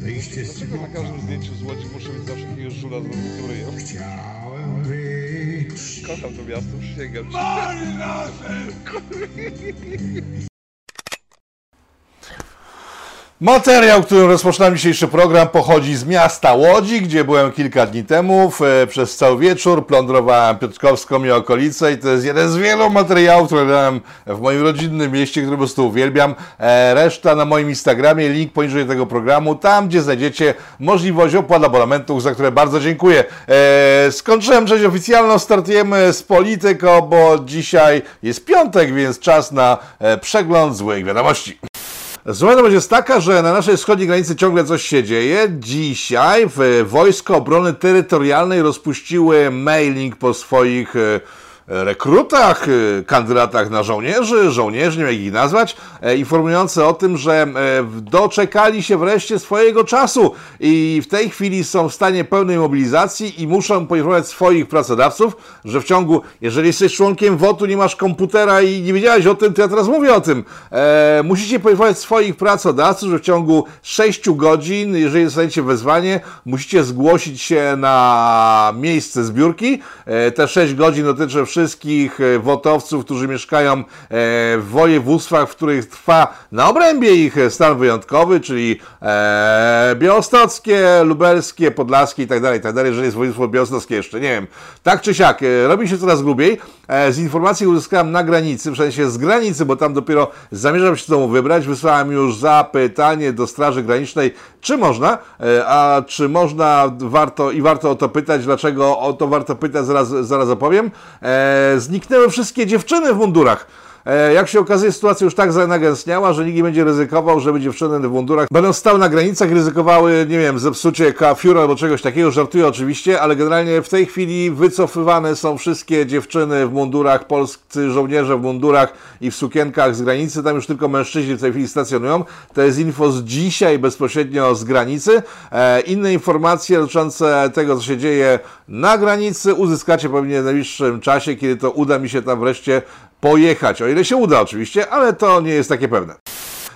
Wyjście z Dlaczego na każdym zdjęciu z Łodzi muszę mieć zawsze jakiegoś żula z wielkim ryjem? Chciałem być. Kocham to miasto, przysięgam ci. Materiał, którym rozpoczynam dzisiejszy program, pochodzi z miasta Łodzi, gdzie byłem kilka dni temu. E, Przez cały wieczór plądrowałem Piotrkowską i okolice i to jest jeden z wielu materiałów, które dałem w moim rodzinnym mieście, który po prostu uwielbiam. E, Reszta na moim Instagramie, link poniżej tego programu, tam gdzie znajdziecie możliwość opłat abonamentów, za które bardzo dziękuję. E, Skończyłem część oficjalną, startujemy z polityką, bo dzisiaj jest piątek, więc czas na przegląd złych wiadomości. Wiadomość jest taka, że na naszej wschodniej granicy ciągle coś się dzieje. Dzisiaj w Wojsko Obrony Terytorialnej rozpuściły mailing po swoich e, rekrutach, e, kandydatach na żołnierzy, żołnierzy, nie wiem jak ich nazwać, e, informujące o tym, że e, doczekali się wreszcie swojego czasu i w tej chwili są w stanie pełnej mobilizacji i muszą poinformować swoich pracodawców, że w ciągu, jeżeli jesteś członkiem WOT-u, nie masz komputera i nie wiedziałeś o tym, to ja teraz mówię o tym. E, musicie poinformować swoich pracodawców, że w ciągu 6 godzin, jeżeli dostaniecie wezwanie, musicie zgłosić się na miejsce zbiórki. E, te 6 godzin dotyczy wszystkich e, wotowców, którzy mieszkają e, w województwach, w których trwa na obrębie ich stan wyjątkowy, czyli e, białostockie, lubelskie, podlaskie i tak dalej, i tak jeżeli jest województwo białostockie jeszcze, nie wiem. Tak czy siak, e, robi się coraz grubiej. E, z informacji uzyskałem na granicy, w sensie z granicy, bo tam dopiero zamierzam się z domu wybrać, wysłałem już zapytanie do Straży Granicznej, czy można, e, a czy można, warto i warto o to pytać, dlaczego o to warto pytać, zaraz, zaraz opowiem. E, zniknęły wszystkie dziewczyny w mundurach. E, Jak się okazuje, sytuacja już tak zanagęstniała, że nikt nie będzie ryzykował, żeby dziewczyny w mundurach będą stały na granicach ryzykowały, nie wiem, zepsucie kafiura albo czegoś takiego. Żartuję oczywiście, ale generalnie w tej chwili wycofywane są wszystkie dziewczyny w mundurach, polscy żołnierze w mundurach i w sukienkach z granicy. Tam już tylko mężczyźni w tej chwili stacjonują. To jest info z dzisiaj bezpośrednio z granicy. E, Inne informacje dotyczące tego, co się dzieje na granicy uzyskacie pewnie w najbliższym czasie, kiedy to uda mi się tam wreszcie pojechać. O ile się uda oczywiście, ale to nie jest takie pewne.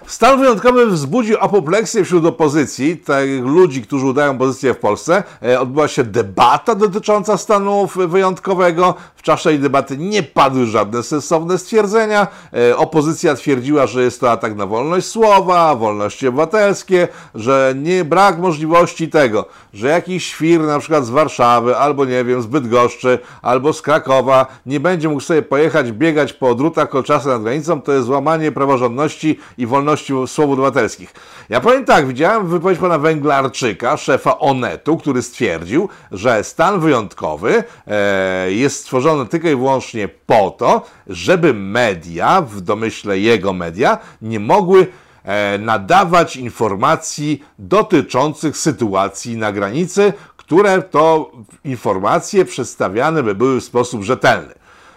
Stan wyjątkowy wzbudził apopleksję wśród opozycji, tych ludzi, którzy udają pozycję w Polsce. E, Odbyła się debata dotycząca stanu wyjątkowego. W czasie tej debaty nie padły żadne sensowne stwierdzenia. E, Opozycja twierdziła, że jest to atak na wolność słowa, wolności obywatelskie, że nie brak możliwości tego, że jakiś świr na przykład z Warszawy, albo nie wiem, z Bydgoszczy, albo z Krakowa nie będzie mógł sobie pojechać, biegać po drutach kolczastych nad granicą, to jest złamanie praworządności i wolności swobód obywatelskich. Ja powiem tak, widziałem wypowiedź pana Węglarczyka, szefa Onetu, który stwierdził, że stan wyjątkowy e, jest stworzony tylko i wyłącznie po to, żeby media, w domyśle jego media, nie mogły e, nadawać informacji dotyczących sytuacji na granicy, które to informacje przedstawiane by były w sposób rzetelny.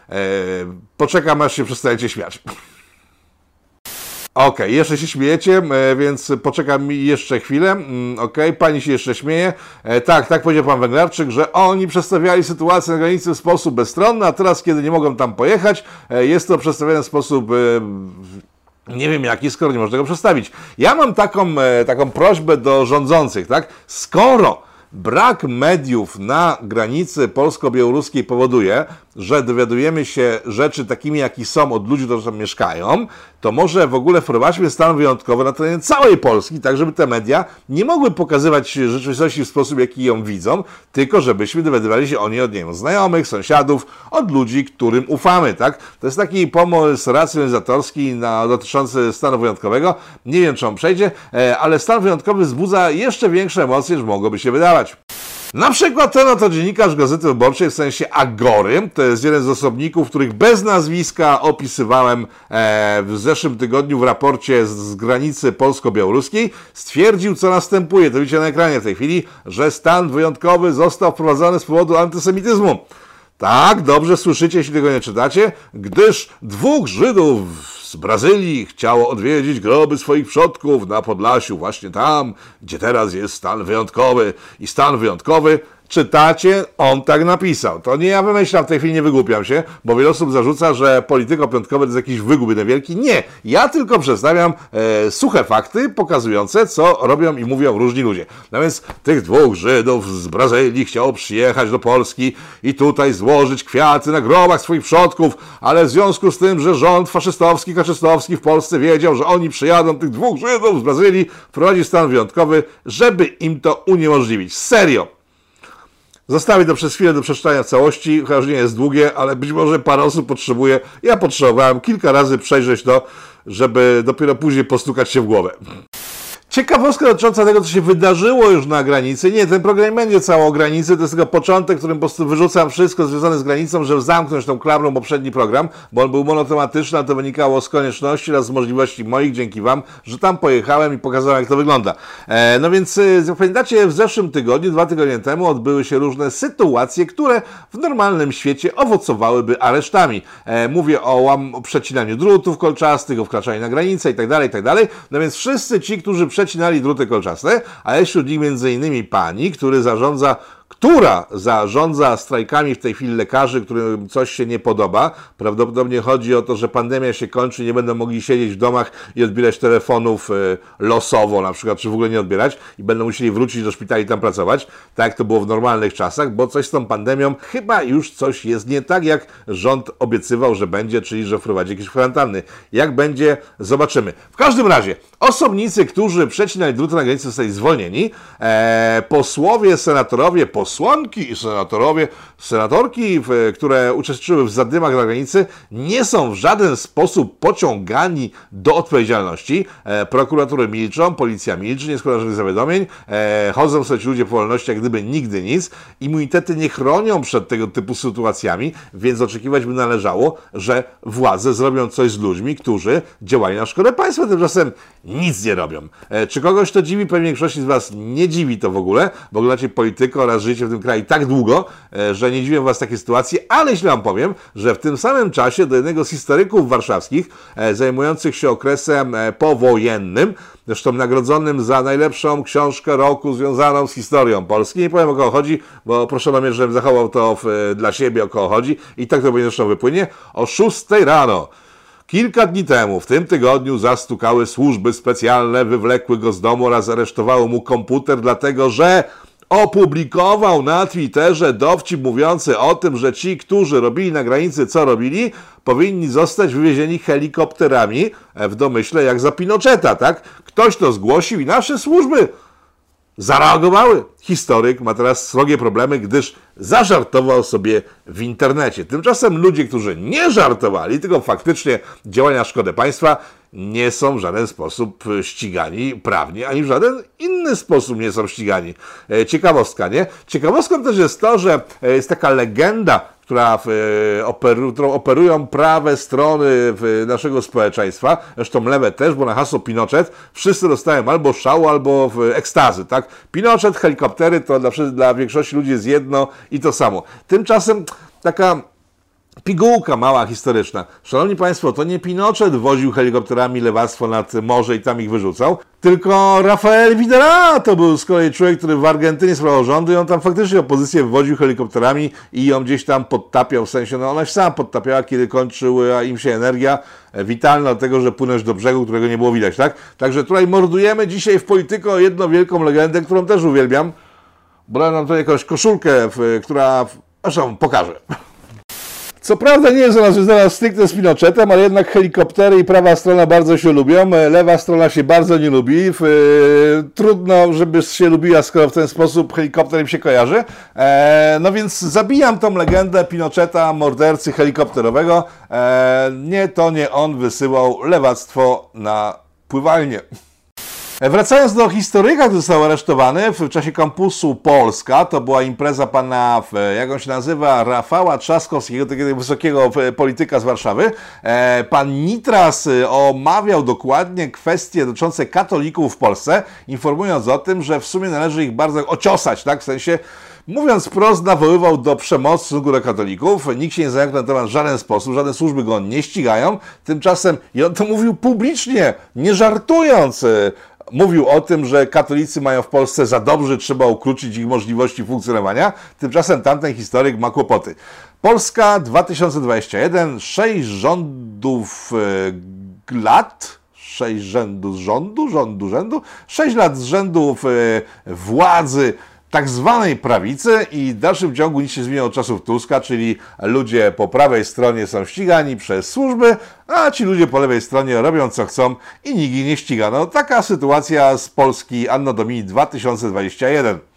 E, poczekam, aż się przestajecie śmiać. Okej, jeszcze się śmiejecie, e, więc poczekam jeszcze chwilę. Mm, Okej, pani się jeszcze śmieje. E, tak, tak powiedział pan Węglarczyk, że oni przedstawiali sytuację na granicy w sposób bezstronny, a teraz, kiedy nie mogą tam pojechać, e, jest to przedstawione w sposób nie wiem jaki, skoro nie można tego przedstawić. Ja mam taką, taką prośbę do rządzących, tak? Skoro brak mediów na granicy polsko-białoruskiej powoduje, że dowiadujemy się rzeczy takimi, jakie są od ludzi, którzy tam mieszkają, to może w ogóle wprowadźmy stan wyjątkowy na terenie całej Polski, tak żeby te media nie mogły pokazywać rzeczywistości w sposób, jaki ją widzą, tylko żebyśmy dowiadywali się o niej od, nie wiem, znajomych, sąsiadów, od ludzi, którym ufamy, tak? To jest taki pomysł racjonalizatorski na, dotyczący stanu wyjątkowego. Nie wiem, czy on przejdzie, e, ale stan wyjątkowy wzbudza jeszcze większe emocje, niż mogłoby się wydawać. Na przykład ten oto dziennikarz Gazety Wyborczej, w sensie Agory, to jest jeden z osobników, których bez nazwiska opisywałem e, w zeszłym tygodniu w raporcie z, granicy polsko-białoruskiej, stwierdził, co następuje. To widzicie na ekranie w tej chwili, że stan wyjątkowy został wprowadzony z powodu antysemityzmu. Tak, dobrze słyszycie, jeśli tego nie czytacie, gdyż dwóch Żydów z Brazylii chciało odwiedzić groby swoich przodków na Podlasiu, właśnie tam, gdzie teraz jest stan wyjątkowy. I stan wyjątkowy Czytacie, on tak napisał. To nie ja wymyślam, w tej chwili nie wygłupiam się, bo wiele osób zarzuca, że polityko piątkowe to jest jakiś jeden wielki. Nie, ja tylko przedstawiam e, suche fakty pokazujące, co robią i mówią różni ludzie. No więc tych dwóch Żydów z Brazylii chciało przyjechać do Polski i tutaj złożyć kwiaty na grobach swoich przodków, ale w związku z tym, że rząd faszystowski, kaszystowski w Polsce wiedział, że oni przyjadą, tych dwóch Żydów z Brazylii, wprowadzi stan wyjątkowy, żeby im to uniemożliwić. Serio. Zostawię to przez chwilę do przeczytania całości, chociaż nie jest długie, ale być może parę osób potrzebuje. Ja potrzebowałem kilka razy przejrzeć to, żeby dopiero później postukać się w głowę. Ciekawostka dotycząca tego, co się wydarzyło już na granicy. Nie, ten program nie będzie cało o granicy, to jest tylko początek, którym po prostu wyrzucam wszystko związane z granicą, żeby zamknąć tą klamrą poprzedni program, bo on był monotematyczny, a to wynikało z konieczności oraz z możliwości moich, dzięki Wam, że tam pojechałem i pokazałem, jak to wygląda. E, no więc, e, pamiętacie, w zeszłym tygodniu, dwa tygodnie temu odbyły się różne sytuacje, które w normalnym świecie owocowałyby aresztami. E, mówię o, łam, o przecinaniu drutów kolczastych, o wkraczaniu na granicę itd., tak itd. Tak no więc wszyscy ci, którzy przecinali druty kolczaste, a jest wśród nich m.in. pani, który zarządza która zarządza strajkami w tej chwili lekarzy, którym coś się nie podoba. Prawdopodobnie chodzi o to, że pandemia się kończy, nie będą mogli siedzieć w domach i odbierać telefonów e, losowo, na przykład, czy w ogóle nie odbierać i będą musieli wrócić do szpitali i tam pracować, tak jak to było w normalnych czasach, bo coś z tą pandemią chyba już coś jest nie tak, jak rząd obiecywał, że będzie, czyli że wprowadzi jakieś kwarantanny. Jak będzie, zobaczymy. W każdym razie, osobnicy, którzy przecinali druty na granicy zostali zwolnieni, e, posłowie, senatorowie, posłanki i senatorowie, senatorki, które uczestniczyły w zadymach na granicy, nie są w żaden sposób pociągani do odpowiedzialności. E, prokuratury milczą, policja milczy, nie składa żadnych zawiadomień, e, chodzą sobie ludzie po wolności jak gdyby nigdy nic. Immunitety nie chronią przed tego typu sytuacjami, więc oczekiwać by należało, że władze zrobią coś z ludźmi, którzy działają na szkodę państwa, tymczasem nic nie robią. E, czy kogoś to dziwi? Pewnie większości z Was nie dziwi to w ogóle, bo oglądacie politykę oraz życie w tym kraju tak długo, e, że nie dziwią Was takie sytuacje, ale jeśli Wam powiem, że w tym samym czasie do jednego z historyków warszawskich e, zajmujących się okresem e, powojennym, zresztą nagrodzonym za najlepszą książkę roku związaną z historią Polski. Nie powiem o kogo chodzi, bo proszono mnie, żebym zachował to w, dla siebie o kogo chodzi i tak to będzie zresztą wypłynie. O 6 rano Kilka dni temu, w tym tygodniu, zastukały służby specjalne, wywlekły go z domu oraz aresztowały mu komputer, dlatego że opublikował na Twitterze dowcip mówiący o tym, że ci, którzy robili na granicy, co robili, powinni zostać wywiezieni helikopterami w domyśle jak za Pinocheta, tak? Ktoś to zgłosił i nasze służby zareagowały. Historyk ma teraz srogie problemy, gdyż zażartował sobie w internecie. Tymczasem ludzie, którzy nie żartowali, tylko faktycznie działania na szkodę państwa, nie są w żaden sposób ścigani prawnie, ani w żaden inny sposób nie są ścigani. E, ciekawostka, nie? Ciekawostką też jest to, że e, jest taka legenda, która e, którą operują prawe strony naszego społeczeństwa, zresztą lewe też, bo na hasło Pinochet wszyscy dostają albo szału, albo ekstazy, tak? Pinochet, helikoptery to dla, dla większości ludzi jest jedno i to samo. Tymczasem taka Pigułka mała historyczna. Szanowni Państwo, to nie Pinochet woził helikopterami lewactwo nad morze i tam ich wyrzucał, tylko Rafael Videla to był z kolei człowiek, który w Argentynie sprawował rządy i on tam faktycznie opozycję woził helikopterami i ją gdzieś tam podtapiał, w sensie, no ona się sama podtapiała, kiedy kończyła im się energia witalna do tego, że płynąć do brzegu, którego nie było widać, tak? Także tutaj mordujemy dzisiaj w polityko jedną wielką legendę, którą też uwielbiam. Brałem nam tutaj jakąś koszulkę, która... Zresztą pokażę. Co prawda nie jest ona związana stricte z Pinochetem, ale jednak helikoptery i prawa strona bardzo się lubią, e, lewa strona się bardzo nie lubi. E, trudno, żeby się lubiła, skoro w ten sposób helikopter im się kojarzy. E, no więc zabijam tą legendę Pinocheta, mordercy helikopterowego. Nie, to nie on wysyłał lewactwo na pływalnię. Wracając do historyka, który został aresztowany w czasie kampusu Polska, to była impreza pana, jak on się nazywa, Rafała Trzaskowskiego, takiego wysokiego polityka z Warszawy. E, pan Nitras e, omawiał dokładnie kwestie dotyczące katolików w Polsce, informując o tym, że w sumie należy ich bardzo ociosać, tak, w sensie Mówiąc wprost, nawoływał do przemocy w stosunku do katolików. Nikt się nie zająknął na temat w żaden sposób, żadne służby go nie ścigają. Tymczasem, i on to mówił publicznie, nie żartując, mówił o tym, że katolicy mają w Polsce za dobrze, trzeba ukrócić ich możliwości funkcjonowania. Tymczasem tamten historyk ma kłopoty. Polska 2021, sześć rządów e, lat, sześć rzędu z rządu, rządu, rzędu, sześć lat z rzędów e, władzy tak zwanej prawicy i w dalszym ciągu nic się zmieniło od czasów Tuska, czyli ludzie po prawej stronie są ścigani przez służby, a ci ludzie po lewej stronie robią co chcą i nikt ich nie ściga. No taka sytuacja z Polski Anno Domini 2021.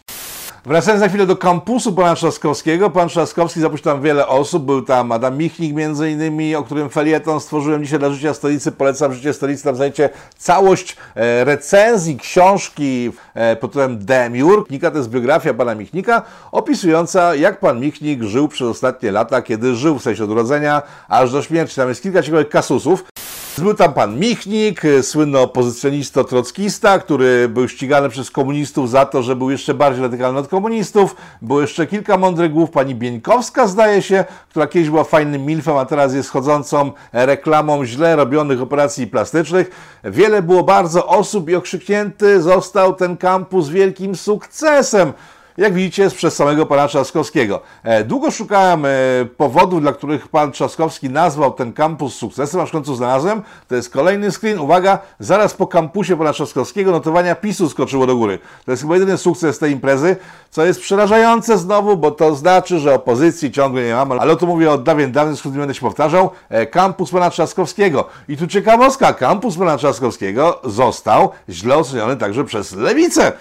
Wracając na chwilę do kampusu pana Trzaskowskiego. Pan Trzaskowski zaprosił tam wiele osób. Był tam Adam Michnik między innymi, o którym felieton stworzyłem dzisiaj dla Życia Stolicy. Polecam Życie Stolicy. Tam znajdziecie całość e, recenzji książki e, pod tytułem Demiur. Knika to jest biografia pana Michnika, opisująca jak pan Michnik żył przez ostatnie lata, kiedy żył w sensie od urodzenia aż do śmierci. Tam jest kilka ciekawych kasusów. Był tam pan Michnik, słynny opozycjonista trockista, który był ścigany przez komunistów za to, że był jeszcze bardziej radykalny od komunistów. Było jeszcze kilka mądrych głów. Pani Bieńkowska, zdaje się, która kiedyś była fajnym milfem, a teraz jest chodzącą reklamą źle robionych operacji plastycznych. Wiele było bardzo osób i okrzyknięty został ten kampus wielkim sukcesem jak widzicie, jest przez samego pana Trzaskowskiego. E, długo szukałem e, powodów, dla których pan Trzaskowski nazwał ten kampus sukcesem, aż w końcu znalazłem. To jest kolejny screen. Uwaga, zaraz po kampusie pana Trzaskowskiego notowania PiSu skoczyło do góry. To jest chyba jedyny sukces tej imprezy, co jest przerażające znowu, bo to znaczy, że opozycji ciągle nie mamy. Ale o to mówię od dawien dawien, skąd nie będę się powtarzał. E, kampus pana Trzaskowskiego. I tu ciekawostka, kampus pana Trzaskowskiego został źle oceniony także przez lewicę.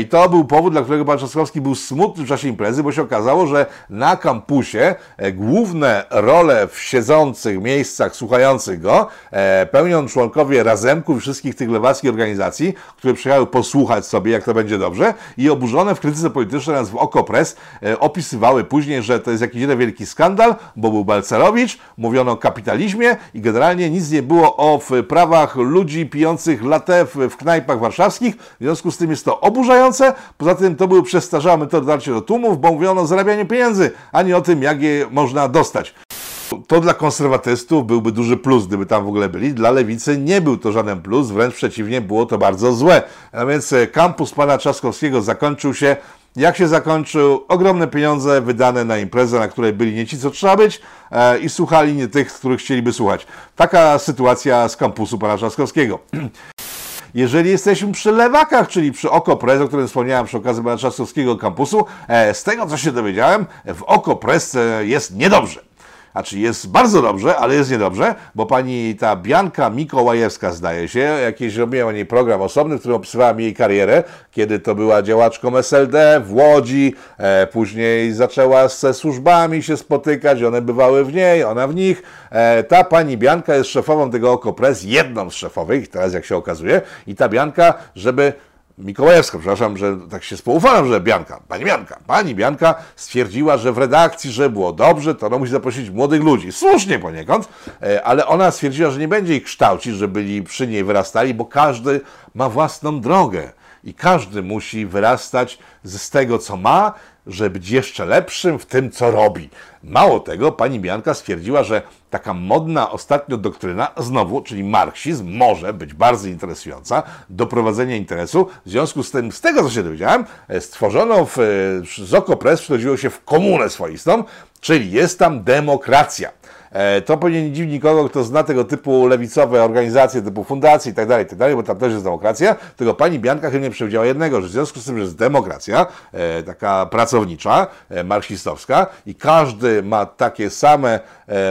I to był powód, dla którego pan Trzaskowski był smutny w czasie imprezy, bo się okazało, że na kampusie e, główne role w siedzących miejscach, słuchających go, e, pełnią członkowie Razemków i wszystkich tych lewackich organizacji, które przyjechały posłuchać sobie, jak to będzie dobrze i oburzone w krytyce politycznej nas w Okopres e, opisywały później, że to jest jakiś jeden wielki skandal, bo był Balcerowicz, mówiono o kapitalizmie i generalnie nic nie było o prawach ludzi pijących latte w knajpach warszawskich. W związku z tym jest to oburzające. Poza tym to były przestarzałe uważała metodę dotarcia do tłumów, bo mówiono o zarabianiu pieniędzy, a nie o tym, jak je można dostać. To dla konserwatystów byłby duży plus, gdyby tam w ogóle byli. Dla lewicy nie był to żaden plus, wręcz przeciwnie, było to bardzo złe. A więc e, kampus pana Trzaskowskiego zakończył się jak się zakończył? Ogromne pieniądze wydane na imprezę, na której byli nie ci, co trzeba być e, i słuchali nie tych, których chcieliby słuchać. Taka sytuacja z kampusu pana Trzaskowskiego. Jeżeli jesteśmy przy lewakach, czyli przy Okopres, o którym wspomniałem przy okazji Czasowskiego kampusu, e, z tego co się dowiedziałem, w Okopres jest niedobrze. Znaczy jest bardzo dobrze, ale jest niedobrze, bo pani ta Bianka Mikołajewska zdaje się, jakieś robiłem o niej program osobny, w którym opisywałem jej karierę, kiedy to była działaczką SLD w Łodzi, e, później zaczęła ze służbami się spotykać, one bywały w niej, ona w nich. E, ta pani Bianka jest szefową tego Okopres, jedną z szefowych, teraz jak się okazuje, i ta Bianka, żeby Mikołajewska, przepraszam, że tak się spoufałem, że Bianka, pani Bianka, pani Bianka stwierdziła, że w redakcji, że było dobrze, to ona musi zaprosić młodych ludzi. Słusznie poniekąd, e, ale ona stwierdziła, że nie będzie ich kształcić, że byli przy niej wyrastali, bo każdy ma własną drogę i każdy musi wyrastać z tego, co ma, żeby być jeszcze lepszym w tym, co robi. Mało tego, pani Bianka stwierdziła, że taka modna ostatnio doktryna, znowu, czyli marksizm, może być bardzo interesująca do prowadzenia interesu. W związku z tym, z tego co się dowiedziałem, e, stworzono w, e, z Okopres, przechodziło się w komunę swoistą, czyli jest tam demokracja. E, to powinien nie dziwi nikogo, kto zna tego typu lewicowe organizacje, typu fundacje i tak dalej, tak bo tam też jest demokracja. Tylko pani Bianka chyba nie przewidziała jednego, że w związku z tym, że jest demokracja, e, taka pracownicza, e, marksistowska i każdy ma takie same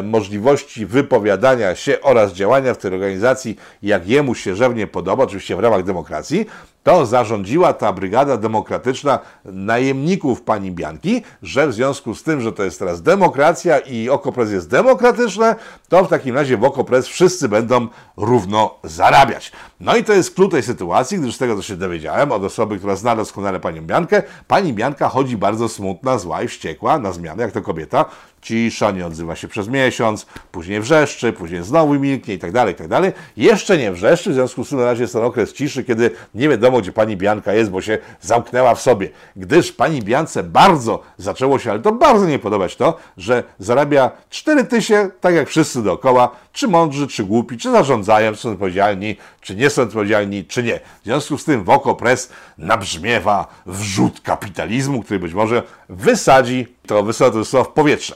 możliwości wypowiadania się oraz działania w tej organizacji, jak jemu się żewnie podoba, oczywiście w ramach demokracji, to zarządziła ta brygada demokratyczna najemników pani Bianki, że w związku z tym, że to jest teraz demokracja i Okopres jest demokratyczne, to w takim razie w Okopres wszyscy będą równo zarabiać. No i to jest klucz tej sytuacji, gdyż z tego, co się dowiedziałem od osoby, która zna doskonale panią Biankę, pani Bianka chodzi bardzo smutna, zła i wściekła na zmianę, jak to kobieta, cisza, nie odzywa się przez miesiąc, później wrzeszczy, później znowu milknie i tak dalej, tak dalej. Jeszcze nie wrzeszczy, w związku z tym na razie jest ten okres ciszy, kiedy nie wiadomo, wiadomo, gdzie pani Bianka jest, bo się zamknęła w sobie. Gdyż pani Biance bardzo zaczęło się, ale to bardzo nie podobać to, że zarabia 4 tysiące, tak jak wszyscy dookoła, czy mądrzy, czy głupi, czy zarządzają, czy są odpowiedzialni, czy nie są odpowiedzialni, czy nie. W związku z tym w oko pres nabrzmiewa wrzut kapitalizmu, który być może wysadzi to słowo w powietrze.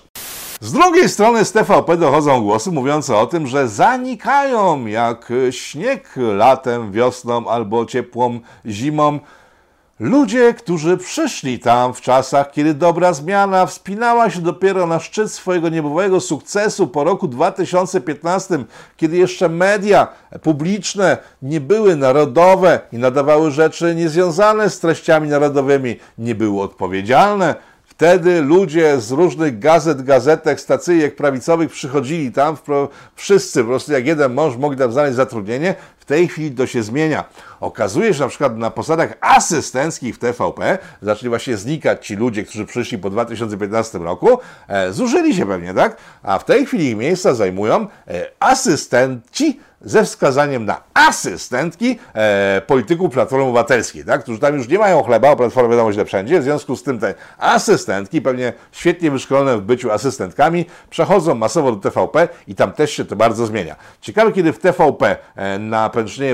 Z drugiej strony z TVP dochodzą głosy mówiące o tym, że zanikają jak śnieg latem, wiosną albo ciepłą zimą Ludzie, którzy przyszli tam w czasach, kiedy dobra zmiana wspinała się dopiero na szczyt swojego niebowego sukcesu po roku 2015, kiedy jeszcze media publiczne nie były narodowe i nadawały rzeczy niezwiązane z treściami narodowymi, nie były odpowiedzialne Wtedy ludzie z różnych gazet, gazetek, stacyjek prawicowych przychodzili tam, wszyscy po prostu jak jeden mąż mogli tam znaleźć zatrudnienie. Tej chwili to się zmienia. Okazuje się, że na przykład na posadach asystenckich w TVP zaczęli właśnie znikać ci ludzie, którzy przyszli po 2015 roku. E, zużyli się pewnie, tak? A w tej chwili ich miejsca zajmują e, asystenci ze wskazaniem na asystentki e, polityków Platformy Obywatelskiej, tak? którzy tam już nie mają chleba, o Platformie wiadomo źle wszędzie, w związku z tym te asystentki, pewnie świetnie wyszkolone w byciu asystentkami, przechodzą masowo do TVP i tam też się to bardzo zmienia. Ciekawe, kiedy w TVP e,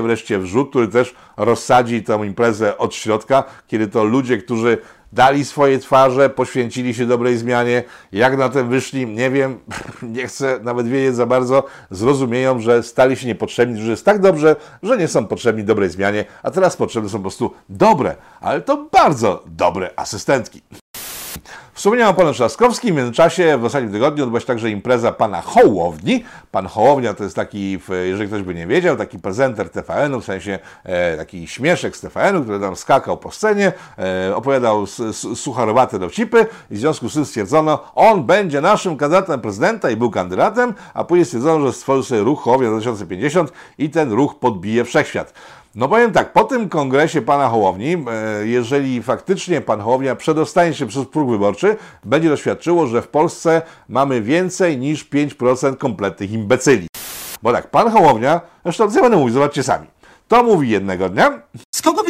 wreszcie wrzut, który też rozsadzi tę imprezę od środka, kiedy to ludzie, którzy dali swoje twarze, poświęcili się dobrej zmianie. Jak na tym wyszli, nie wiem, nie chcę nawet wiedzieć za bardzo. Zrozumieją, że stali się niepotrzebni, że jest tak dobrze, że nie są potrzebni dobrej zmianie, a teraz potrzebne są po prostu dobre, ale to bardzo dobre asystentki. Wspomniałem o panu Trzaskowskim, w międzyczasie w ostatnim tygodniu odbyła się także impreza pana Hołowni. Pan Hołownia to jest taki, jeżeli ktoś by nie wiedział, taki prezenter TVN-u, w sensie e, taki śmieszek z TVN-u, który tam skakał po scenie, e, opowiadał sucharowate dowcipy i w związku z tym stwierdzono, on będzie naszym kandydatem prezydenta i był kandydatem, a później stwierdzono, że stworzył sobie ruch Hołownia 2050 i ten ruch podbije wszechświat. No powiem tak, po tym kongresie pana Hołowni, e, jeżeli faktycznie pan Hołownia przedostanie się przez próg wyborczy, będzie doświadczyło, że w Polsce mamy więcej niż 5% kompletnych imbecyli. Bo tak, pan Hołownia, zresztą ja będę mówił, zobaczcie sami. To mówi jednego dnia.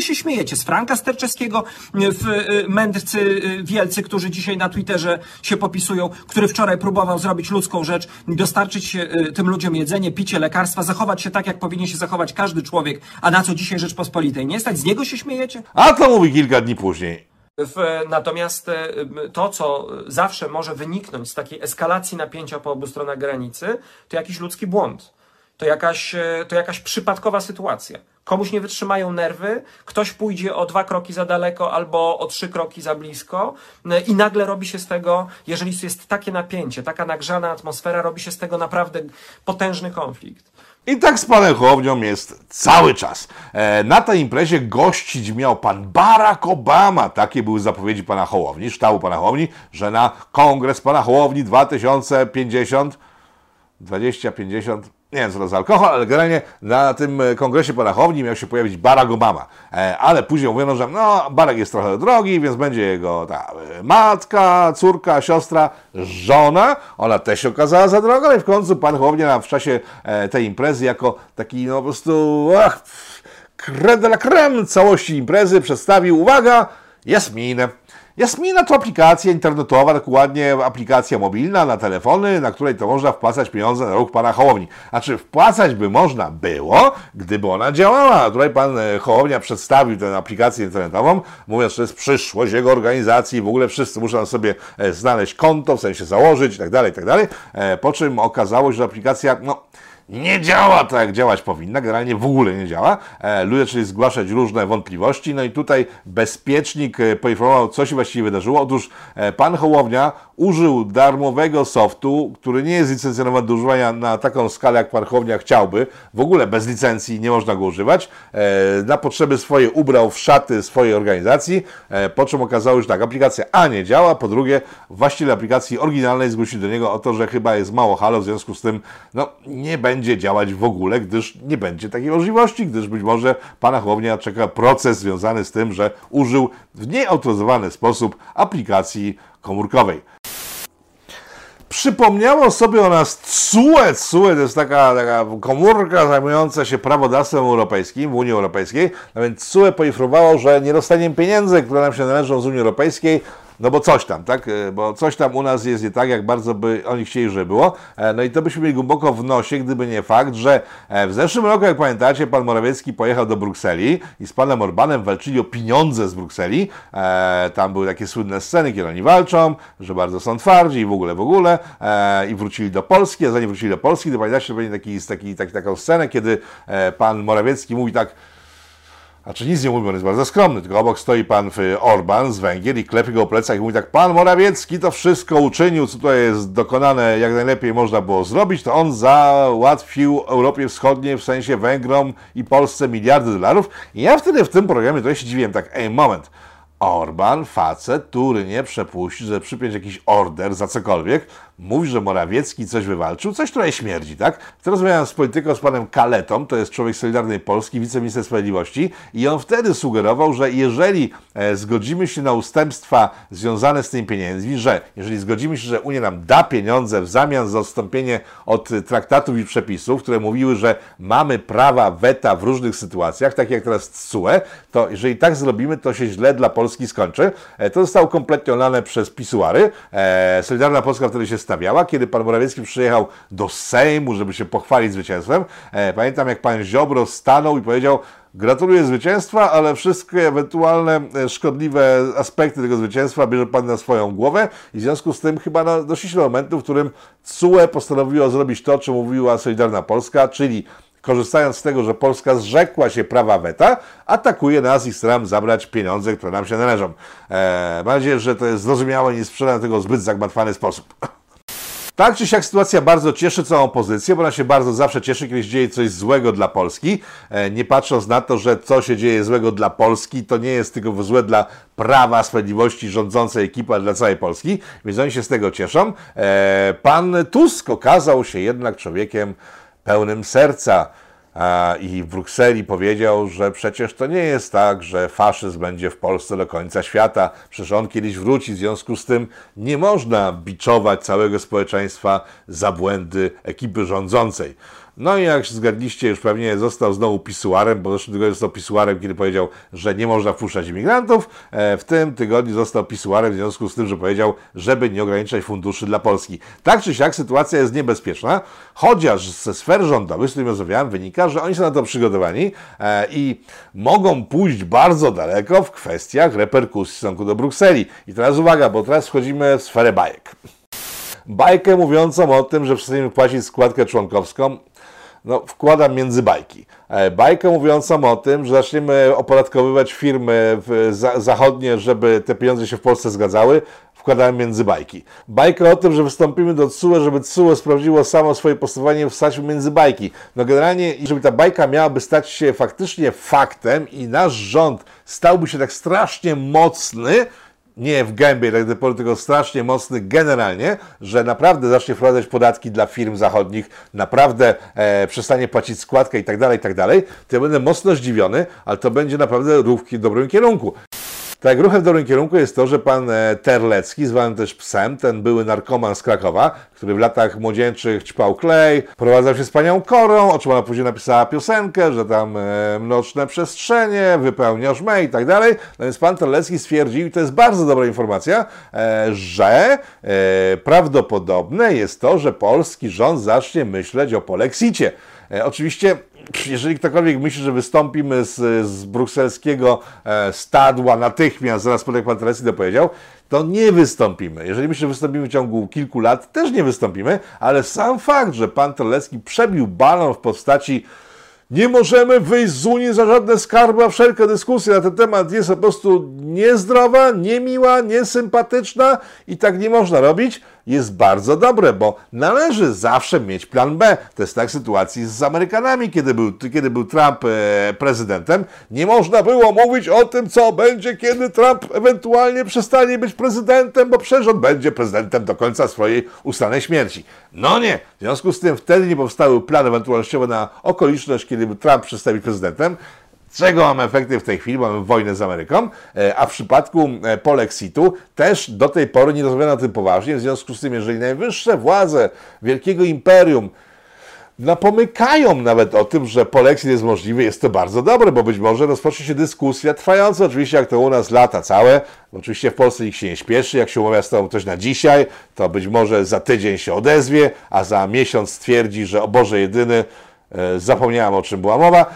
Się śmiejecie? Z Franka Sterczewskiego, w y, mędrcy y, wielcy, którzy dzisiaj na Twitterze się popisują, który wczoraj próbował zrobić ludzką rzecz dostarczyć tym ludziom jedzenie, picie, lekarstwa, zachować się tak, jak powinien się zachować każdy człowiek, a na co dzisiaj Rzeczpospolitej nie stać? Z niego się śmiejecie? A to mówi kilka dni później. W, natomiast to, co zawsze może wyniknąć z takiej eskalacji napięcia po obu stronach granicy, to jakiś ludzki błąd to jakaś, e, to jakaś przypadkowa sytuacja. Komuś nie wytrzymają nerwy, ktoś pójdzie o dwa kroki za daleko albo o trzy kroki za blisko e, i nagle robi się z tego, jeżeli jest takie napięcie, taka nagrzana atmosfera, robi się z tego naprawdę potężny konflikt. I tak z panem Hołownią jest cały czas. E, na tej imprezie gościć miał pan Barack Obama. Takie były zapowiedzi pana Hołowni, sztabu pana Hołowni, że na kongres pana Hołowni 2050, 2050, nie wiem co to za alkohol, ale generalnie na tym e, kongresie Parachowni miał się pojawić Barack Obama. E, ale później mówiono, że no, Barack jest trochę drogi, więc będzie jego ta e, matka, córka, siostra, żona. Ona też się okazała za droga, ale w końcu pan Hołownia w czasie tej imprezy jako taki no po prostu ach, creme de la creme całości imprezy przedstawił, uwaga, Jasminę. Jasmina to aplikacja internetowa, dokładnie aplikacja mobilna na telefony, na której to można wpłacać pieniądze na ruch pana Hołowni. A czy wpłacać by można było, gdyby ona działała? Tutaj pan e, Hołownia przedstawił tę aplikację internetową, mówiąc, że to jest przyszłość jego organizacji, w ogóle wszyscy muszą sobie e, znaleźć konto, w sensie założyć itd., tak itd., tak e, po czym okazało się, że aplikacja, no, nie działa tak, jak działać powinna, generalnie w ogóle nie działa. E, ludzie czyli zgłaszać różne wątpliwości, no i tutaj bezpiecznik e, poinformował, co się właściwie wydarzyło. Otóż e, pan Hołownia użył darmowego softu, który nie jest licencjonowany do używania na taką skalę, jak pan Hołownia chciałby. W ogóle bez licencji nie można go używać. Na potrzeby swoje ubrał w szaty swojej organizacji, po czym okazało się, że tak, aplikacja A nie działa, po drugie właściciel aplikacji oryginalnej zgłosił do niego o to, że chyba jest mało halo, w związku z tym no, nie będzie będzie działać w ogóle, gdyż nie będzie takiej możliwości, gdyż być może pana Hołownia czeka proces związany z tym, że użył w nieautoryzowany sposób aplikacji komórkowej. przypomniało sobie o nas CUE. CUE to jest taka, taka komórka zajmująca się prawodawstwem europejskim w Unii Europejskiej. No więc poinformowało, że nie dostaniemy pieniędzy, które nam się należą z Unii Europejskiej, no bo coś tam, tak? E, Bo coś tam u nas jest nie tak, jak bardzo by oni chcieli, żeby było. E, No i to byśmy mieli głęboko w nosie, gdyby nie fakt, że e, w zeszłym roku, jak pamiętacie, pan Morawiecki pojechał do Brukseli i z panem Orbanem walczyli o pieniądze z Brukseli. Tam były takie słynne sceny, kiedy oni walczą, że bardzo są twardzi i w ogóle, w ogóle. I wrócili do Polski, a zanim wrócili do Polski, to pamiętacie, będzie taki, taki, taki, taką scenę, kiedy pan Morawiecki mówi tak, a nic nie mówi, on jest bardzo skromny, tylko obok stoi pan y, Orban z Węgier i klepie go po plecach i mówi tak, pan Morawiecki to wszystko uczynił, co tutaj jest dokonane, jak najlepiej można było zrobić, to on załatwił Europie Wschodniej, w sensie Węgrom i Polsce miliardy dolarów. I ja wtedy w tym programie to się dziwiłem tak, ej, moment, Orban, facet, który nie przepuści, że przypiąć jakiś order za cokolwiek, mówi, że Morawiecki coś wywalczył, coś trochę śmierdzi, tak? Wtedy rozmawiałem z polityką, z panem Kaletą, to jest człowiek Solidarnej Polski, wiceminister sprawiedliwości i on wtedy sugerował, że jeżeli e, zgodzimy się na ustępstwa związane z tymi pieniędzmi, że jeżeli zgodzimy się, że Unia nam da pieniądze w zamian za odstąpienie od traktatów i przepisów, które mówiły, że mamy prawa weta w różnych sytuacjach, tak jak teraz CUE, to jeżeli tak zrobimy, to się źle dla Polski skończy. E, To zostało kompletnie olane przez pisuary. E, Solidarna Polska wtedy się kiedy pan Morawiecki przyjechał do Sejmu, żeby się pochwalić zwycięstwem. E, Pamiętam, jak pan Ziobro stanął i powiedział, Gratuluję zwycięstwa, ale wszystkie ewentualne e, szkodliwe aspekty tego zwycięstwa bierze Pan na swoją głowę i w związku z tym chyba no, doszliśmy do momentu, w którym CUE postanowiło zrobić to, czym mówiła Solidarna Polska, czyli korzystając z tego, że Polska zrzekła się prawa weta, atakuje nas i chce nam zabrać pieniądze, które nam się należą. Eee, mam nadzieję, że to jest zrozumiałe i nie sprzedam tego w zbyt zagmatwany sposób. Tak czy siak sytuacja bardzo cieszy całą opozycję, bo ona się bardzo zawsze cieszy, kiedy się dzieje coś złego dla Polski. E, Nie patrząc na to, że co się dzieje złego dla Polski, to nie jest tylko złe dla prawa, sprawiedliwości rządzącej ekipy, ale dla całej Polski, więc oni się z tego cieszą. E, Pan Tusk okazał się jednak człowiekiem pełnym serca. I w Brukseli powiedział, że przecież to nie jest tak, że faszyzm będzie w Polsce do końca świata. Przecież on kiedyś wróci, w związku z tym nie można biczować całego społeczeństwa za błędy ekipy rządzącej. No i jak zgadliście, już pewnie został znowu pisuarem, bo w zeszłym tygodniu został pisuarem, kiedy powiedział, że nie można wpuszczać imigrantów. E, W tym tygodniu został pisuarem w związku z tym, że powiedział, żeby nie ograniczać funduszy dla Polski. Tak czy siak sytuacja jest niebezpieczna, chociaż ze sfer rządowych, z którymi rozmawiałem, wynika, że oni są na to przygotowani e, i mogą pójść bardzo daleko w kwestiach reperkusji w stosunku do Brukseli. I teraz uwaga, bo teraz wchodzimy w sferę bajek bajkę mówiącą o tym, że przestaniemy płacić składkę członkowską, no, wkładam między bajki. E, Bajkę mówiącą o tym, że zaczniemy opodatkowywać firmy za, zachodnie, żeby te pieniądze się w Polsce zgadzały, wkładałem między bajki. Bajkę o tym, że wystąpimy do CUE, żeby CUE sprawdziło samo swoje postępowanie, wstać między bajki. No generalnie, żeby ta bajka miałaby stać się faktycznie faktem i nasz rząd stałby się tak strasznie mocny, nie w gębie tak pory, tylko strasznie mocny generalnie, że naprawdę zacznie wprowadzać podatki dla firm zachodnich, naprawdę e, przestanie płacić składkę i tak dalej, i tak dalej, to ja będę mocno zdziwiony, ale to będzie naprawdę ruch w dobrym kierunku. Tak, ruchem w dobrym kierunku jest to, że pan e, Terlecki, zwany też psem, ten były narkoman z Krakowa, który w latach młodzieńczych ćpał klej, prowadzał się z panią Korą, o czym ona później napisała piosenkę, że tam e, mroczne przestrzenie, wypełniasz me i tak dalej. No więc pan Terlecki stwierdził, i to jest bardzo dobra informacja, e, że e, prawdopodobne jest to, że polski rząd zacznie myśleć o polexicie. E, oczywiście jeżeli ktokolwiek myśli, że wystąpimy z, z brukselskiego e, stadła natychmiast, zaraz po jak pan to powiedział, to nie wystąpimy. Jeżeli myślę, że wystąpimy w ciągu kilku lat, też nie wystąpimy, ale sam fakt, że pan Telecki przebił balon w postaci nie możemy wyjść z Unii za żadne skarby, a wszelka dyskusja na ten temat jest po prostu niezdrowa, niemiła, niesympatyczna i tak nie można robić, jest bardzo dobre, bo należy zawsze mieć plan B. To jest tak w sytuacji z Amerykanami, kiedy był, kiedy był Trump e, prezydentem. Nie można było mówić o tym, co będzie, kiedy Trump ewentualnie przestanie być prezydentem, bo przecież on będzie prezydentem do końca swojej ustanej śmierci. No nie. W związku z tym wtedy nie powstały plany ewentualnościowe na okoliczność, kiedy Trump przestanie być prezydentem. czego mamy efekty w tej chwili? Mamy wojnę z Ameryką, e, a w przypadku e, Polexitu też do tej pory nie rozmawiano o tym poważnie, w związku z tym, jeżeli najwyższe władze wielkiego imperium napomykają nawet o tym, że polexit jest możliwy, jest to bardzo dobre, bo być może rozpocznie się dyskusja trwająca, oczywiście jak to u nas lata całe, oczywiście w Polsce nikt się nie śpieszy, jak się umawia z tobą ktoś na dzisiaj, to być może za tydzień się odezwie, a za miesiąc stwierdzi, że o Boże jedyny, zapomniałem o czym była mowa,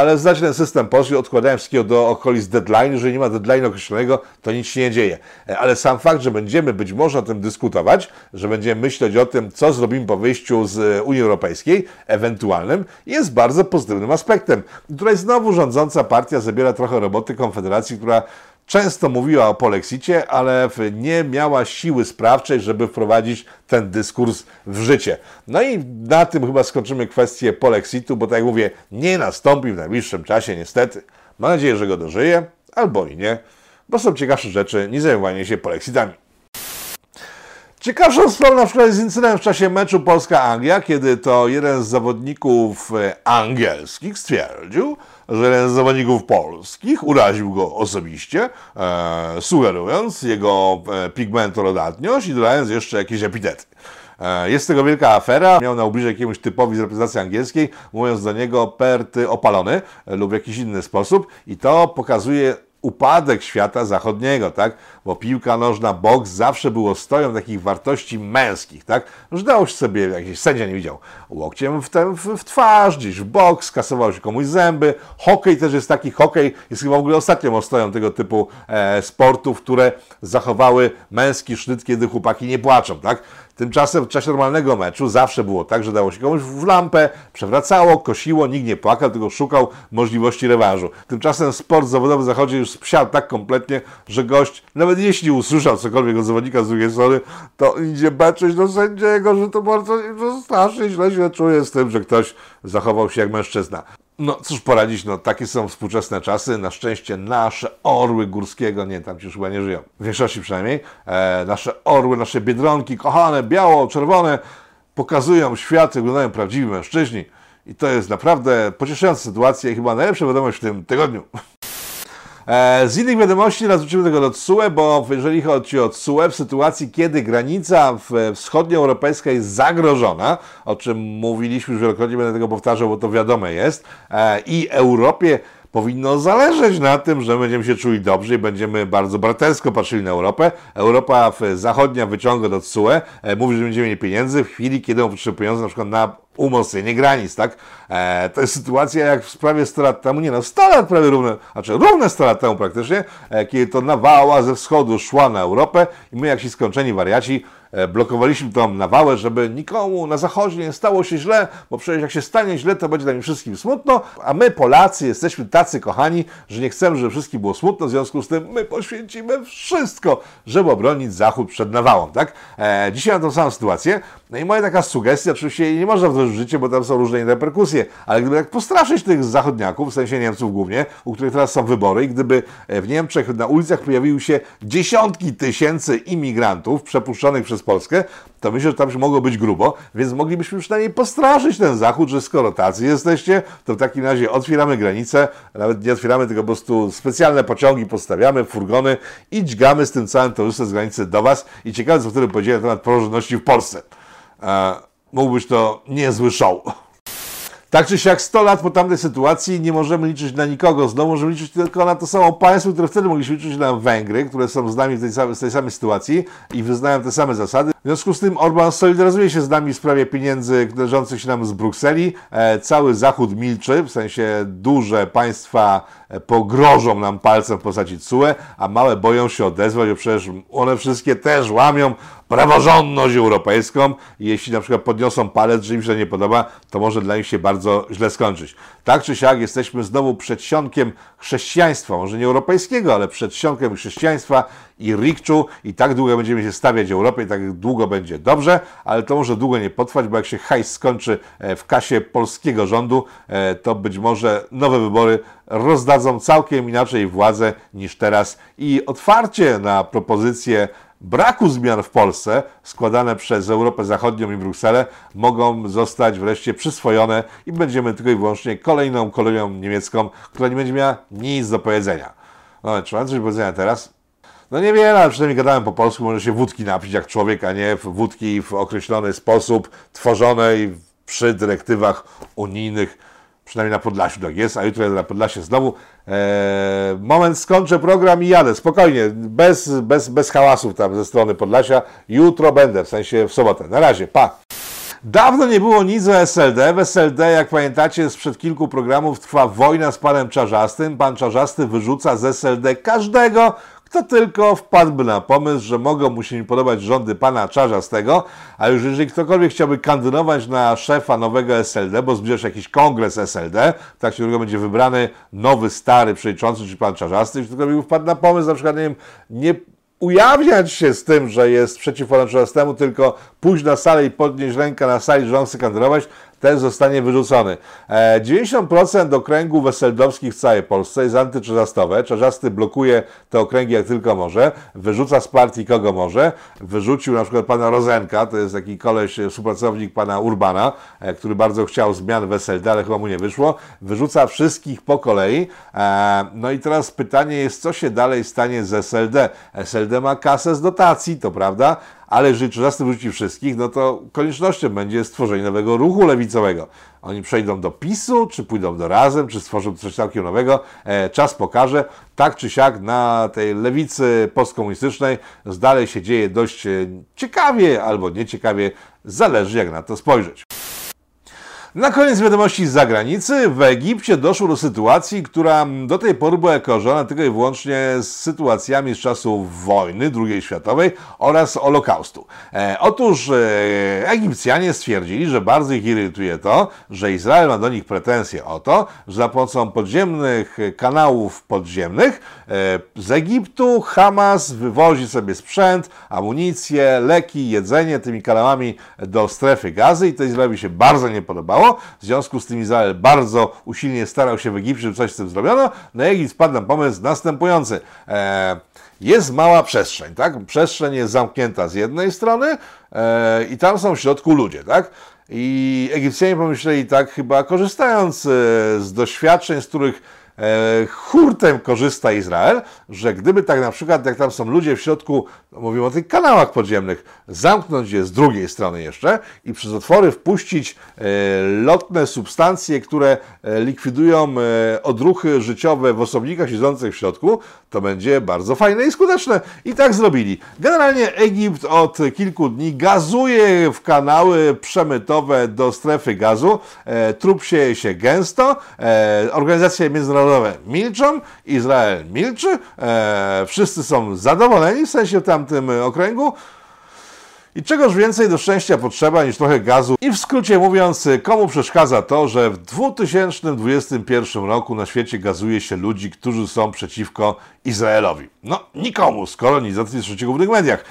ale znacie ten system polski, odkładałem wszystkiego do okolic deadline. Jeżeli nie ma deadline określonego, to nic się nie dzieje. E, ale sam fakt, że będziemy być może o tym dyskutować, że będziemy myśleć o tym, co zrobimy po wyjściu z Unii Europejskiej, ewentualnym, jest bardzo pozytywnym aspektem. Tutaj znowu rządząca partia zabiera trochę roboty Konfederacji, która często mówiła o polexicie, ale nie miała siły sprawczej, żeby wprowadzić ten dyskurs w życie. No i na tym chyba skończymy kwestię polexitu, bo tak jak mówię, nie nastąpi w najbliższym czasie niestety. Mam nadzieję, że go dożyje, albo i nie, bo są ciekawsze rzeczy niż zajmowanie się polexitami. Ciekawszą sprawą na przykład jest incydent w czasie meczu Polska-Anglia, kiedy to jeden z zawodników e, angielskich stwierdził, że jeden z zawodników polskich uraził go osobiście, e, sugerując jego e, pigmentorodatność i dodając jeszcze jakieś epitety. E, jest tego wielka afera. Miał na ubliżej jakiemuś typowi z reprezentacji angielskiej, mówiąc do niego perty opalony lub w jakiś inny sposób i to pokazuje upadek świata zachodniego, tak? Bo piłka nożna, boks zawsze było stoją takich wartości męskich, tak? Że dało się sobie, jakiś sędzia nie widział, łokciem w, ten, w, w twarz, gdzieś w bok, skasował się komuś zęby. Hokej też jest taki, hokej jest chyba w ogóle ostatnią ostoją tego typu e, sportów, które zachowały męski sznyt, kiedy chłopaki nie płaczą, tak? Tymczasem w czasie normalnego meczu zawsze było tak, że dało się komuś w lampę, przewracało, kosiło, nikt nie płakał, tylko szukał możliwości rewanżu. Tymczasem sport zawodowy w zachodzie już spsiał tak kompletnie, że gość, nawet jeśli usłyszał cokolwiek od zawodnika z drugiej strony, to idzie beczyć do sędziego, że to bardzo że strasznie źle się czuje z tym, że ktoś zachował się jak mężczyzna. No cóż poradzić, no takie są współczesne czasy. Na szczęście nasze orły górskiego, nie, tam ci już chyba nie żyją, w większości przynajmniej, e, nasze orły, nasze biedronki, kochane, biało, czerwone, pokazują świat, wyglądają prawdziwi mężczyźni. I to jest naprawdę pocieszająca sytuacja i chyba najlepsza wiadomość w tym tygodniu. E, z innych wiadomości teraz wrócimy tego do TSUE, bo jeżeli chodzi o TSUE, w sytuacji, kiedy granica wschodnioeuropejska jest zagrożona, o czym mówiliśmy już wielokrotnie, będę tego powtarzał, bo to wiadome jest, e, i Europie powinno zależeć na tym, że będziemy się czuli dobrze i będziemy bardzo bratersko patrzyli na Europę. Europa zachodnia wyciąga do TSUE, e, mówi, że będziemy mieli pieniędzy w chwili, kiedy on potrzebuje pieniędzy na przykład na umocnienie granic, tak? E, to jest sytuacja jak w sprawie 100 lat temu, nie no, 100 lat prawie równe, znaczy równe 100 lat temu praktycznie, e, kiedy to nawała ze wschodu szła na Europę i my jak ci skończeni wariaci blokowaliśmy tą nawałę, żeby nikomu na zachodzie nie stało się źle, bo przecież jak się stanie źle, to będzie nam wszystkim smutno, a my Polacy jesteśmy tacy kochani, że nie chcemy, żeby wszystkim było smutno, w związku z tym my poświęcimy wszystko, żeby obronić Zachód przed nawałą, tak? E, dzisiaj mam tą samą sytuację, no i moja taka sugestia, oczywiście nie można wdrożyć w życie, bo tam są różne reperkusje, ale gdyby tak postraszyć tych zachodniaków, w sensie Niemców głównie, u których teraz są wybory i gdyby e, w Niemczech na ulicach pojawiły się dziesiątki tysięcy imigrantów przepuszczonych przez Polskę, to myślę, że tam się mogło być grubo, więc moglibyśmy przynajmniej postraszyć ten Zachód, że skoro tacy jesteście, to w takim razie otwieramy granice, nawet nie otwieramy, tylko po prostu specjalne pociągi postawiamy, furgony i dźgamy z tym całym towarzystwem z granicy do Was i ciekawe, co wtedy powiedziałem na temat praworządności w Polsce. E, to niezły show. Tak czy siak 100 lat po tamtej sytuacji nie możemy liczyć na nikogo. Znowu możemy liczyć tylko na to samo państwo, które wtedy mogliśmy liczyć na Węgry, które są z nami w tej, samej, tej samej sytuacji i wyznają te same zasady. W związku z tym Orban solidaryzuje się z nami w sprawie pieniędzy należących się nam z Brukseli. E, cały Zachód milczy, w sensie duże państwa e, pogrożą nam palcem w postaci CUE, a małe boją się odezwać, bo przecież one wszystkie też łamią praworządność europejską. I jeśli na przykład podniosą palec, że im się nie podoba, to może dla nich się bardzo źle skończyć. Tak czy siak jesteśmy znowu przedsionkiem chrześcijaństwa, może nie europejskiego, ale przedsionkiem chrześcijaństwa i rikczu. I tak długo będziemy się stawiać Europie tak długo będzie dobrze, ale to może długo nie potrwać, bo jak się hajs skończy e, w kasie polskiego rządu, e, to być może nowe wybory rozdadzą całkiem inaczej władzę niż teraz. I otwarcie na propozycje braku zmian w Polsce, składane przez Europę Zachodnią i Brukselę, mogą zostać wreszcie przyswojone i będziemy tylko i wyłącznie kolejną kolonią niemiecką, która nie będzie miała nic do powiedzenia. No, czy mam coś do powiedzenia teraz? No niewiele, ale przynajmniej gadałem po polsku, może się wódki napić jak człowiek, a nie wódki w określony sposób, tworzonej przy dyrektywach unijnych, przynajmniej na Podlasiu tak jest, a jutro na Podlasie znowu. Eee, moment, skończę program i jadę, spokojnie, bez, bez, bez hałasów tam ze strony Podlasia. Jutro będę, w sensie w sobotę. Na razie, pa! Dawno nie było nic o SLD. W SLD, jak pamiętacie, sprzed kilku programów trwa wojna z panem Czarzastym. Pan Czarzasty wyrzuca z SLD każdego, kto tylko wpadłby na pomysł, że mogą mu się nie podobać rządy pana Czarzastego, a już jeżeli ktokolwiek chciałby kandydować na szefa nowego SLD, bo zbliża się jakiś kongres SLD, w trakcie którego będzie wybrany nowy, stary przewodniczący, czyli pan Czarzasty, jeśli ktokolwiek wpadł na pomysł, na przykład, nie wiem, nie ujawniać się z tym, że jest przeciwko Czarzastemu, tylko pójść na salę i podnieść rękę na sali, że on chce kandydować, też zostanie wyrzucony. 90% e, okręgów weseldowskich w całej Polsce jest antyczerzastowe. Czerzasty blokuje te okręgi jak tylko może, wyrzuca z partii kogo może. Wyrzucił na przykład pana Rozenka, to jest taki koleś, e, współpracownik pana Urbana, e, który bardzo chciał zmian w SLD, ale chyba mu nie wyszło. Wyrzuca wszystkich po kolei. No i teraz pytanie jest, co się dalej stanie z SLD? SLD ma kasę z dotacji, to prawda, ale jeżeli Czerzasty wróci wszystkich, no to koniecznością będzie stworzenie nowego ruchu lewicowego. Oni przejdą do PiSu, czy pójdą do Razem, czy stworzą coś całkiem nowego. E, czas pokaże. Tak czy siak na tej lewicy postkomunistycznej dalej się dzieje dość e, ciekawie albo nieciekawie, zależy jak na to spojrzeć. Na koniec wiadomości z zagranicy. W Egipcie doszło do sytuacji, która do tej pory była kojarzona tylko i wyłącznie z sytuacjami z czasów wojny II światowej oraz Holokaustu. E, otóż e, Egipcjanie stwierdzili, że bardzo ich irytuje to, że Izrael ma do nich pretensje o to, że za pomocą podziemnych kanałów podziemnych e, z Egiptu Hamas wywozi sobie sprzęt, amunicję, leki, jedzenie tymi kanałami do strefy gazy i to Izraelowi się bardzo nie podobało. W związku z tym Izrael bardzo usilnie starał się w Egipcie, żeby coś z tym zrobiono. No Egipt spadł na pomysł następujący. E, jest mała przestrzeń, tak? Przestrzeń jest zamknięta z jednej strony e, i tam są w środku ludzie, tak? I Egipcjanie pomyśleli tak, chyba korzystając e, z doświadczeń, z których hurtem korzysta Izrael, że gdyby tak na przykład, jak tam są ludzie w środku, no mówimy o tych kanałach podziemnych, zamknąć je z drugiej strony jeszcze i przez otwory wpuścić e, lotne substancje, które e, likwidują e, odruchy życiowe w osobnikach siedzących w środku, to będzie bardzo fajne i skuteczne. I tak zrobili. Generalnie Egipt od kilku dni gazuje w kanały przemytowe do strefy gazu. E, trup sieje się gęsto. E, organizacje międzynarodowe milczą. Izrael milczy. E, wszyscy są zadowoleni w sensie w tamtym okręgu. I czegoż więcej do szczęścia potrzeba niż trochę gazu. I w skrócie mówiąc, komu przeszkadza to, że w 2021 roku na świecie gazuje się ludzi, którzy są przeciwko Izraelowi? No, nikomu, skoro nic o tym jest w mediach.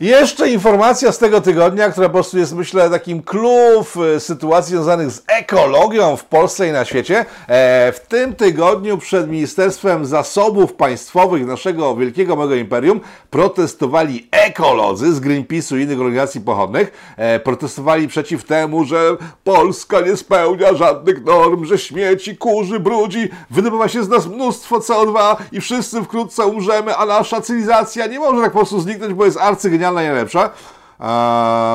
Jeszcze informacja z tego tygodnia, która po prostu jest, myślę, takim clue w sytuacji związanych z ekologią w Polsce i na świecie. E, w tym tygodniu przed Ministerstwem Zasobów Państwowych naszego wielkiego mego imperium protestowali ekolodzy z Greenpeace'u i innych organizacji pochodnych. E, protestowali przeciw temu, że Polska nie spełnia żadnych norm, że śmieci, kurzy, brudzi, wydobywa się z nas mnóstwo CO2 i wszyscy wkrótce umrzemy, a nasza cywilizacja nie może tak po prostu zniknąć, bo jest arcygenialna genialna, najlepsza,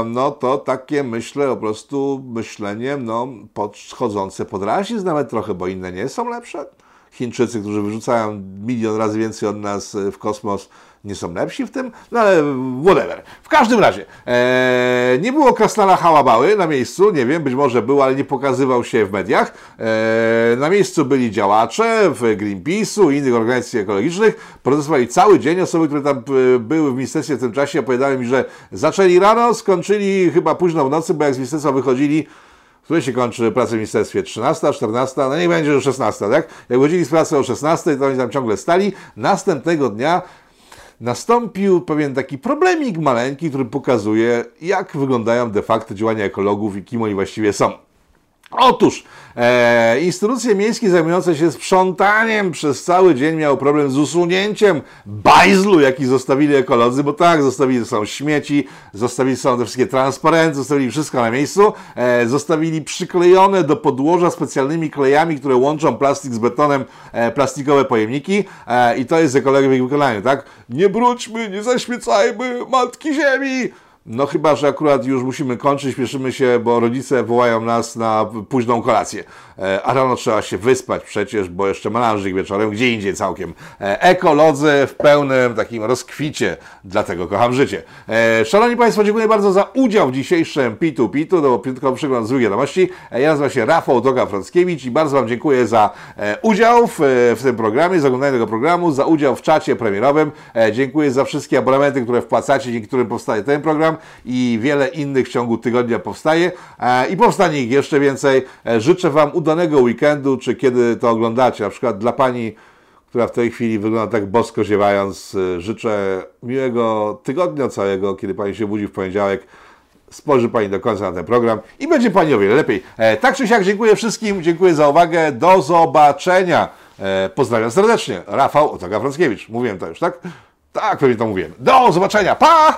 no to takie myślę po prostu myślenie no, podchodzące pod rasizm nawet trochę, bo inne nie są lepsze. Chińczycy, którzy wyrzucają milion razy więcej od nas w kosmos, nie są lepsi w tym, no ale whatever. W każdym razie, e, nie było Krasnala Hałabały na miejscu, nie wiem, być może był, ale nie pokazywał się w mediach. E, na miejscu byli działacze w Greenpeace'u i innych organizacji ekologicznych, protestowali cały dzień. Osoby, które tam e, były w ministerstwie w tym czasie opowiadały mi, że zaczęli rano, skończyli chyba późno w nocy, bo jak z ministerstwa wychodzili, które się kończy praca w ministerstwie 13, 14, no nie będzie, że 16, tak? Jak wychodzili z pracy o 16, to oni tam ciągle stali. Następnego dnia nastąpił pewien taki problemik maleńki, który pokazuje, jak wyglądają de facto działania ekologów i kim oni właściwie są. Otóż e, instytucje miejskie zajmujące się sprzątaniem przez cały dzień miały problem z usunięciem bajzlu, jaki zostawili ekolodzy, bo tak, zostawili są śmieci, zostawili są te wszystkie transparenty, zostawili wszystko na miejscu, e, zostawili przyklejone do podłoża specjalnymi klejami, które łączą plastik z betonem, e, plastikowe pojemniki e, i to jest ekologia w ich wykonaniu, tak? Nie brudźmy, nie zaśmiecajmy Matki Ziemi! No chyba, że akurat już musimy kończyć, śpieszymy się, bo rodzice wołają nas na późną kolację. E, A rano trzeba się wyspać przecież, bo jeszcze melanżyk wieczorem, gdzie indziej całkiem. E, Ekolodzy w pełnym takim rozkwicie, dlatego kocham życie. E, Szanowni Państwo, dziękuję bardzo za udział w dzisiejszym Pitu Pitu, to piątkowy przegląd z wiadomości. Ja nazywam się Rafał Doga-Frąckiewicz i bardzo Wam dziękuję za udział w, w tym programie, za oglądanie tego programu, za udział w czacie premierowym. Dziękuję za wszystkie abonamenty, które wpłacacie, dzięki którym powstaje ten program i wiele innych w ciągu tygodnia powstaje e, i powstanie ich jeszcze więcej. E, Życzę Wam udanego weekendu, czy kiedy to oglądacie, na przykład dla Pani, która w tej chwili wygląda tak bosko ziewając, e, życzę miłego tygodnia całego, kiedy Pani się budzi w poniedziałek. Spojrzy Pani do końca na ten program i będzie Pani o wiele lepiej. Tak czy siak dziękuję wszystkim, dziękuję za uwagę, do zobaczenia. Pozdrawiam serdecznie. Rafał Otoga-Frąckiewicz. Mówiłem to już, tak? Tak, pewnie to mówiłem. Do zobaczenia, pa!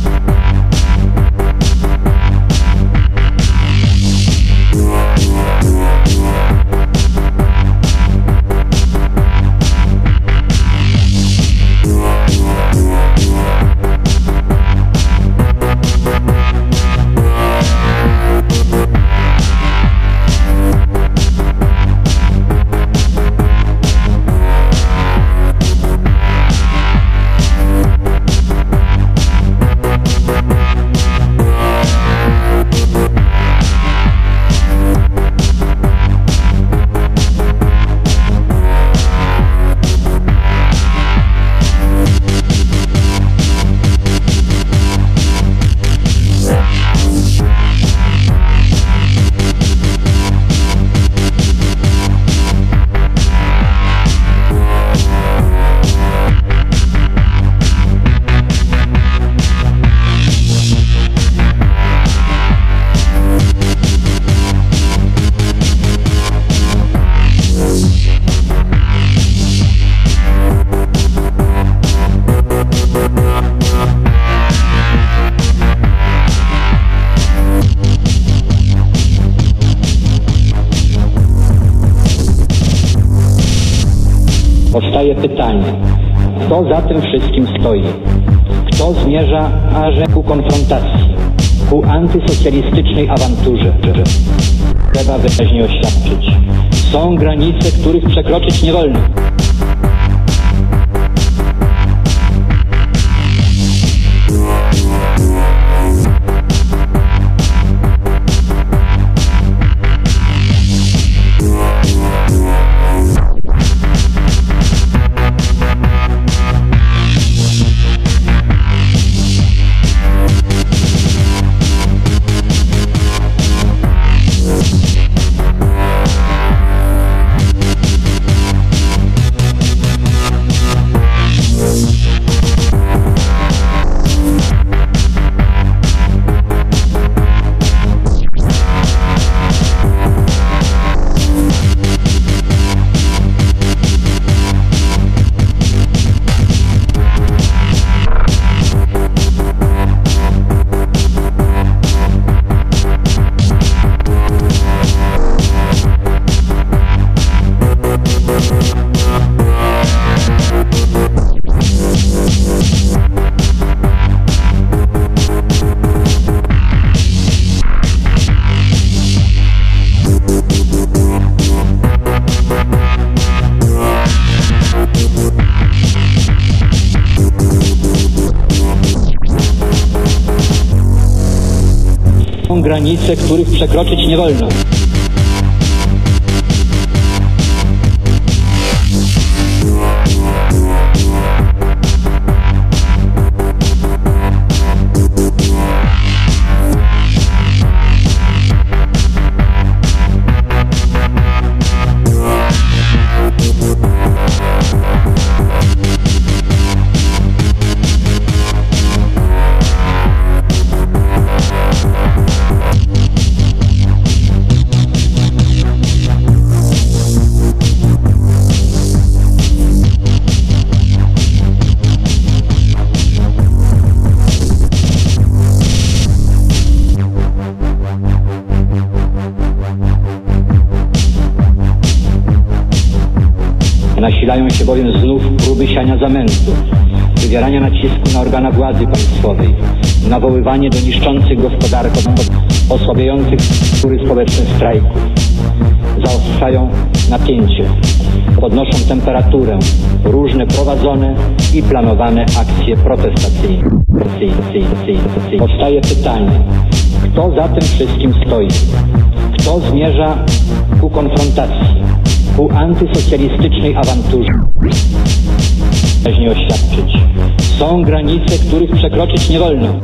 Pytanie, kto za tym wszystkim stoi? Kto zmierza aże ku konfrontacji, ku antysocjalistycznej awanturze? Trzeba wyraźnie oświadczyć. Są granice, których przekroczyć nie wolno. Granice, których przekroczyć nie wolno. Znów próby siania zamętu, wywierania nacisku na organa władzy państwowej, nawoływanie do niszczących gospodarkę, osłabiających struktury społeczne strajków. Zaostrzają napięcie, podnoszą temperaturę różne prowadzone i planowane akcje protestacyjne. Powstaje pytanie, kto za tym wszystkim stoi? Kto zmierza ku konfrontacji, ku antysocjalistycznej awanturze? Oświadczyć. Są granice, których przekroczyć nie wolno.